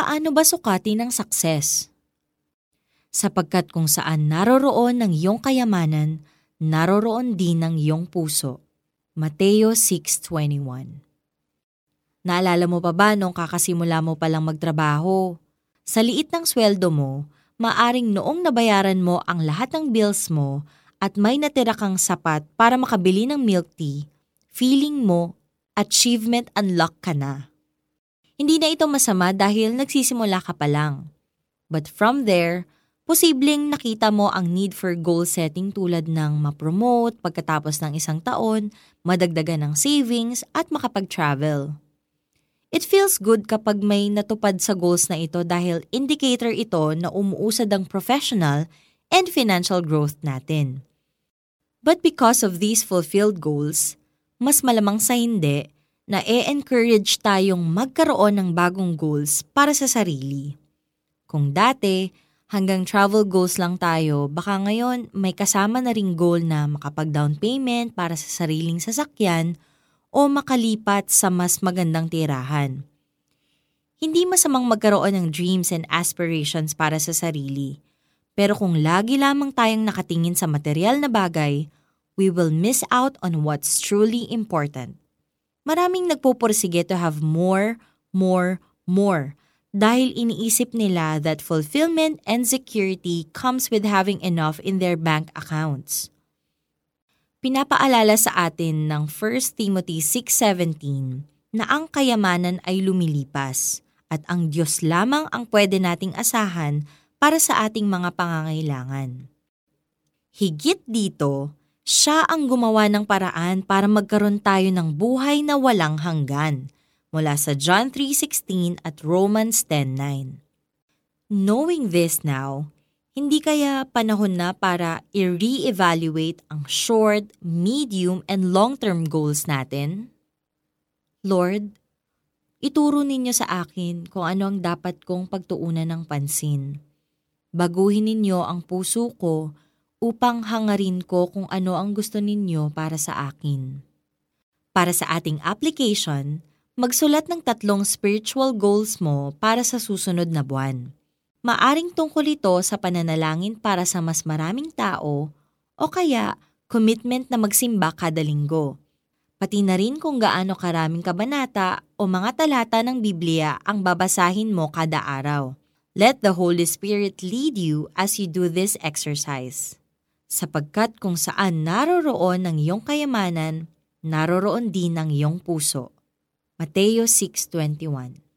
Paano ba sukatin ang success? Sapagkat kung saan naroroon ng iyong kayamanan, naroroon din ng iyong puso. Mateo 6.21 Naalala mo pa ba nung kakasimula mo palang magtrabaho? Sa liit ng sweldo mo, maaring noong nabayaran mo ang lahat ng bills mo at may natira kang sapat para makabili ng milk tea, feeling mo achievement unlock ka na. Hindi na ito masama dahil nagsisimula ka pa lang. But from there, posibleng nakita mo ang need for goal setting tulad ng ma-promote pagkatapos ng isang taon, madagdagan ng savings at makapag-travel. It feels good kapag may natupad sa goals na ito dahil indicator ito na umuusad ang professional and financial growth natin. But because of these fulfilled goals, mas malamang sa hindi na e-encourage tayong magkaroon ng bagong goals para sa sarili. Kung dati, hanggang travel goals lang tayo, baka ngayon may kasama na ring goal na makapag-down payment para sa sariling sasakyan o makalipat sa mas magandang tirahan. Hindi masamang magkaroon ng dreams and aspirations para sa sarili. Pero kung lagi lamang tayong nakatingin sa material na bagay, we will miss out on what's truly important. Maraming nagpupursige to have more, more, more dahil iniisip nila that fulfillment and security comes with having enough in their bank accounts. Pinapaalala sa atin ng 1 Timothy 6.17 na ang kayamanan ay lumilipas at ang Diyos lamang ang pwede nating asahan para sa ating mga pangangailangan. Higit dito, siya ang gumawa ng paraan para magkaroon tayo ng buhay na walang hanggan mula sa John 3.16 at Romans 10.9. Knowing this now, hindi kaya panahon na para i-re-evaluate ang short, medium, and long-term goals natin? Lord, ituro ninyo sa akin kung ano ang dapat kong pagtuunan ng pansin. Baguhin ninyo ang puso ko upang hangarin ko kung ano ang gusto ninyo para sa akin. Para sa ating application, magsulat ng tatlong spiritual goals mo para sa susunod na buwan. Maaring tungkol ito sa pananalangin para sa mas maraming tao o kaya commitment na magsimba kada linggo. Pati na rin kung gaano karaming kabanata o mga talata ng Biblia ang babasahin mo kada araw. Let the Holy Spirit lead you as you do this exercise. Sapagkat kung saan naroroon ang iyong kayamanan, naroroon din ang iyong puso. Mateo 6.21